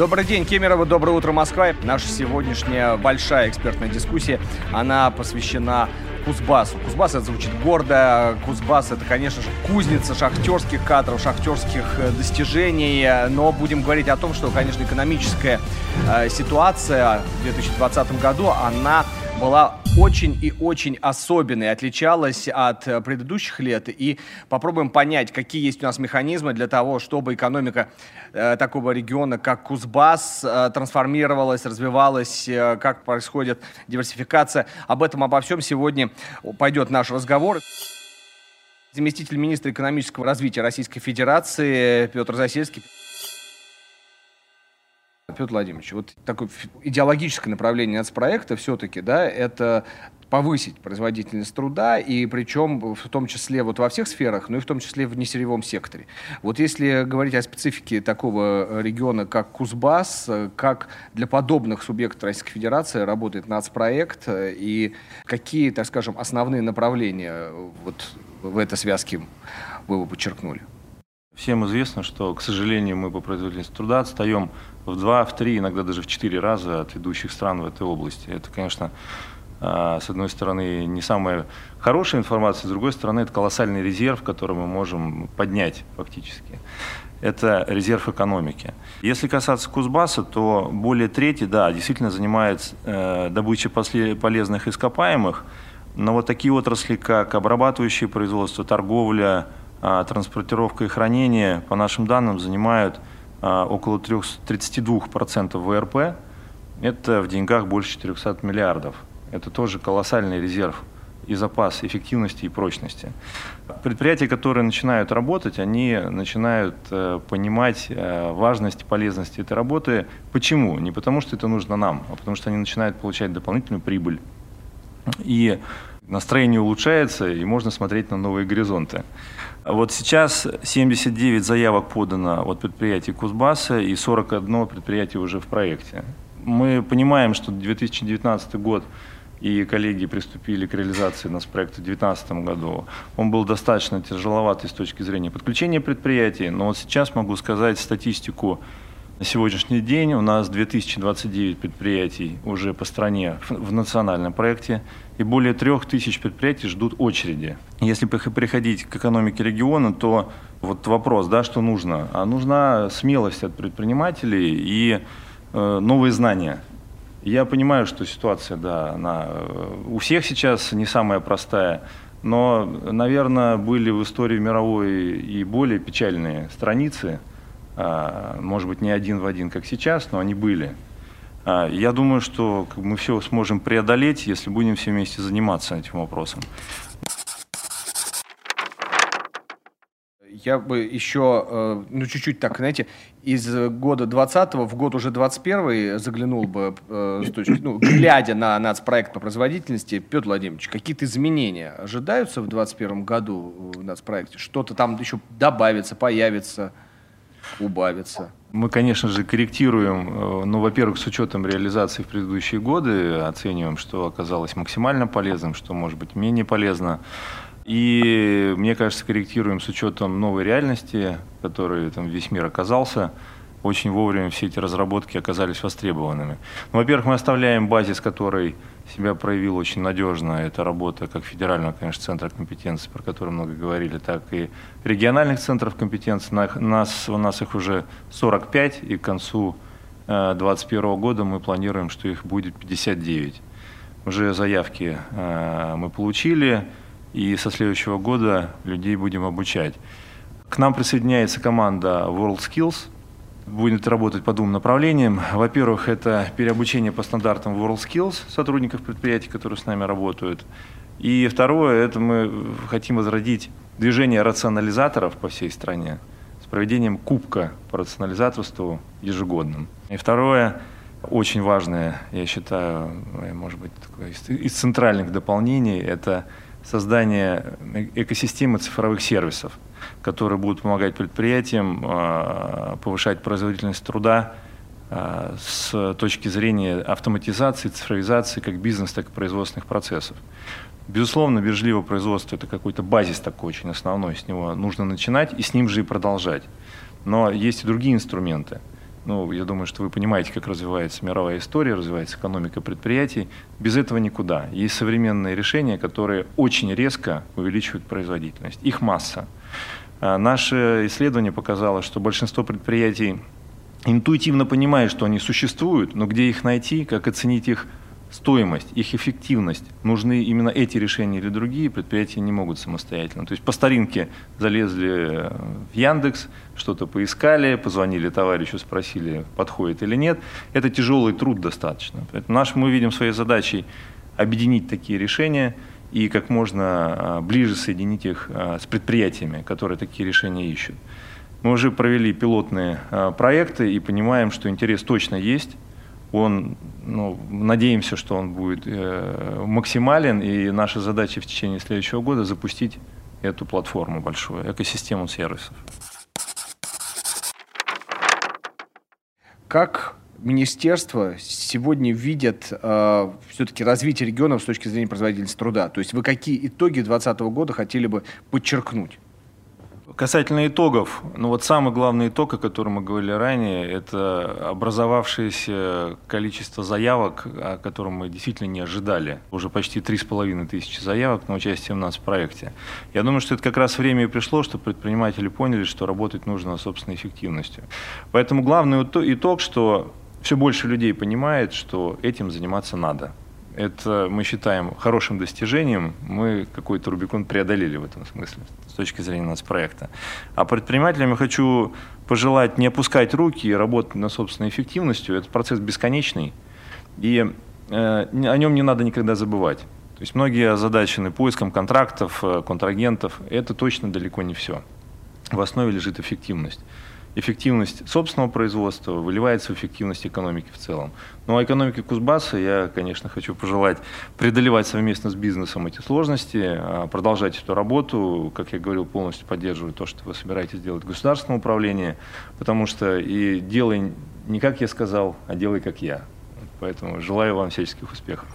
Добрый день, Кемерово, доброе утро, Москва. Наша сегодняшняя большая экспертная дискуссия, она посвящена Кузбассу. Кузбасс это звучит гордо. Кузбасс это, конечно же, кузница шахтерских кадров, шахтерских э, достижений. Но будем говорить о том, что, конечно, экономическая э, ситуация в 2020 году, она была очень и очень особенной, отличалась от э, предыдущих лет. И попробуем понять, какие есть у нас механизмы для того, чтобы экономика э, такого региона, как Кузбасс, э, трансформировалась, развивалась, э, как происходит диверсификация. Об этом, обо всем сегодня пойдет наш разговор. Заместитель министра экономического развития Российской Федерации Петр Засельский. Петр Владимирович, вот такое идеологическое направление нацпроекта все-таки, да, это повысить производительность труда, и причем в том числе вот во всех сферах, но и в том числе в несырьевом секторе. Вот если говорить о специфике такого региона, как Кузбасс, как для подобных субъектов Российской Федерации работает нацпроект, и какие, так скажем, основные направления вот в этой связке вы бы подчеркнули? Всем известно, что, к сожалению, мы по производительности труда отстаем в два, в три, иногда даже в четыре раза от ведущих стран в этой области. Это, конечно, а, с одной стороны, не самая хорошая информация, с другой стороны, это колоссальный резерв, который мы можем поднять фактически. Это резерв экономики. Если касаться Кузбасса, то более трети, да, действительно занимается э, добычей полезных ископаемых, но вот такие отрасли, как обрабатывающее производство, торговля, транспортировка и хранение, по нашим данным, занимают а, около 32% ВРП. Это в деньгах больше 400 миллиардов. Это тоже колоссальный резерв и запас эффективности и прочности. Предприятия, которые начинают работать, они начинают э, понимать э, важность и полезность этой работы. Почему? Не потому, что это нужно нам, а потому что они начинают получать дополнительную прибыль. И настроение улучшается, и можно смотреть на новые горизонты. Вот сейчас 79 заявок подано от предприятий Кузбасса и 41 предприятие уже в проекте. Мы понимаем, что 2019 год и коллеги приступили к реализации нас проекта в 2019 году. Он был достаточно тяжеловатый с точки зрения подключения предприятий, но вот сейчас могу сказать статистику на сегодняшний день у нас 2029 предприятий уже по стране в национальном проекте, и более 3000 предприятий ждут очереди. Если приходить к экономике региона, то вот вопрос, да, что нужно? А нужна смелость от предпринимателей и э, новые знания. Я понимаю, что ситуация, да, она э, у всех сейчас не самая простая, но, наверное, были в истории мировой и более печальные страницы – может быть, не один в один, как сейчас, но они были. А, я думаю, что мы все сможем преодолеть, если будем все вместе заниматься этим вопросом. Я бы еще, э, ну, чуть-чуть так, знаете, из года 20 в год уже 21 заглянул бы, э, с точки, ну, глядя на нацпроект по производительности, Петр Владимирович, какие-то изменения ожидаются в 2021 году в нацпроекте? Что-то там еще добавится, появится? Убавится? Мы, конечно же, корректируем, э, ну, во-первых, с учетом реализации в предыдущие годы, оцениваем, что оказалось максимально полезным, что может быть менее полезно. И, мне кажется, корректируем с учетом новой реальности, которой там, весь мир оказался. Очень вовремя все эти разработки оказались востребованными. Ну, во-первых, мы оставляем базис, который себя проявил очень надежно. Это работа как федерального, конечно, центра компетенции, про который много говорили, так и региональных центров компетенции. Нас, у нас их уже 45, и к концу 2021 э, года мы планируем, что их будет 59. Уже заявки э, мы получили, и со следующего года людей будем обучать. К нам присоединяется команда WorldSkills – будет работать по двум направлениям. Во-первых, это переобучение по стандартам WorldSkills сотрудников предприятий, которые с нами работают. И второе, это мы хотим возродить движение рационализаторов по всей стране с проведением кубка по рационализаторству ежегодным. И второе, очень важное, я считаю, может быть, такое из центральных дополнений, это создание экосистемы цифровых сервисов которые будут помогать предприятиям а, повышать производительность труда а, с точки зрения автоматизации, цифровизации как бизнес, так и производственных процессов. Безусловно, бережливое производство – это какой-то базис такой очень основной, с него нужно начинать и с ним же и продолжать. Но есть и другие инструменты. Ну, я думаю, что вы понимаете, как развивается мировая история, развивается экономика предприятий. Без этого никуда. Есть современные решения, которые очень резко увеличивают производительность. Их масса. А, наше исследование показало, что большинство предприятий интуитивно понимают, что они существуют, но где их найти, как оценить их стоимость, их эффективность, нужны именно эти решения или другие, предприятия не могут самостоятельно. То есть по старинке залезли в Яндекс, что-то поискали, позвонили товарищу, спросили, подходит или нет. Это тяжелый труд достаточно. Поэтому наш, мы видим своей задачей объединить такие решения и как можно а, ближе соединить их а, с предприятиями, которые такие решения ищут. Мы уже провели пилотные проекты и понимаем, что интерес точно есть, он, ну, надеемся, что он будет э, максимален, и наша задача в течение следующего года запустить эту платформу большую, экосистему сервисов. Как министерство сегодня видят э, все-таки развитие регионов с точки зрения производительности труда? То есть вы какие итоги 2020 года хотели бы подчеркнуть? Касательно итогов, ну вот самый главный итог, о котором мы говорили ранее, это образовавшееся количество заявок, о котором мы действительно не ожидали. Уже почти 3,5 тысячи заявок на участие в нас в проекте. Я думаю, что это как раз время и пришло, что предприниматели поняли, что работать нужно над собственной эффективностью. Поэтому главный итог, что все больше людей понимает, что этим заниматься надо. Это мы считаем хорошим достижением. Мы какой-то Рубикон преодолели в этом смысле с точки зрения нацпроекта. А предпринимателям я хочу пожелать не опускать руки и работать над собственной эффективностью. Это процесс бесконечный, и э, о нем не надо никогда забывать. То есть многие озадачены поиском контрактов, э, контрагентов. Это точно далеко не все. В основе лежит эффективность эффективность собственного производства выливается в эффективность экономики в целом. Ну а экономике Кузбасса я, конечно, хочу пожелать преодолевать совместно с бизнесом эти сложности, а, продолжать эту работу. Как я говорил, полностью поддерживаю то, что вы собираетесь делать государственное управление, потому что и делай не как я сказал, а делай как я. Поэтому желаю вам всяческих успехов.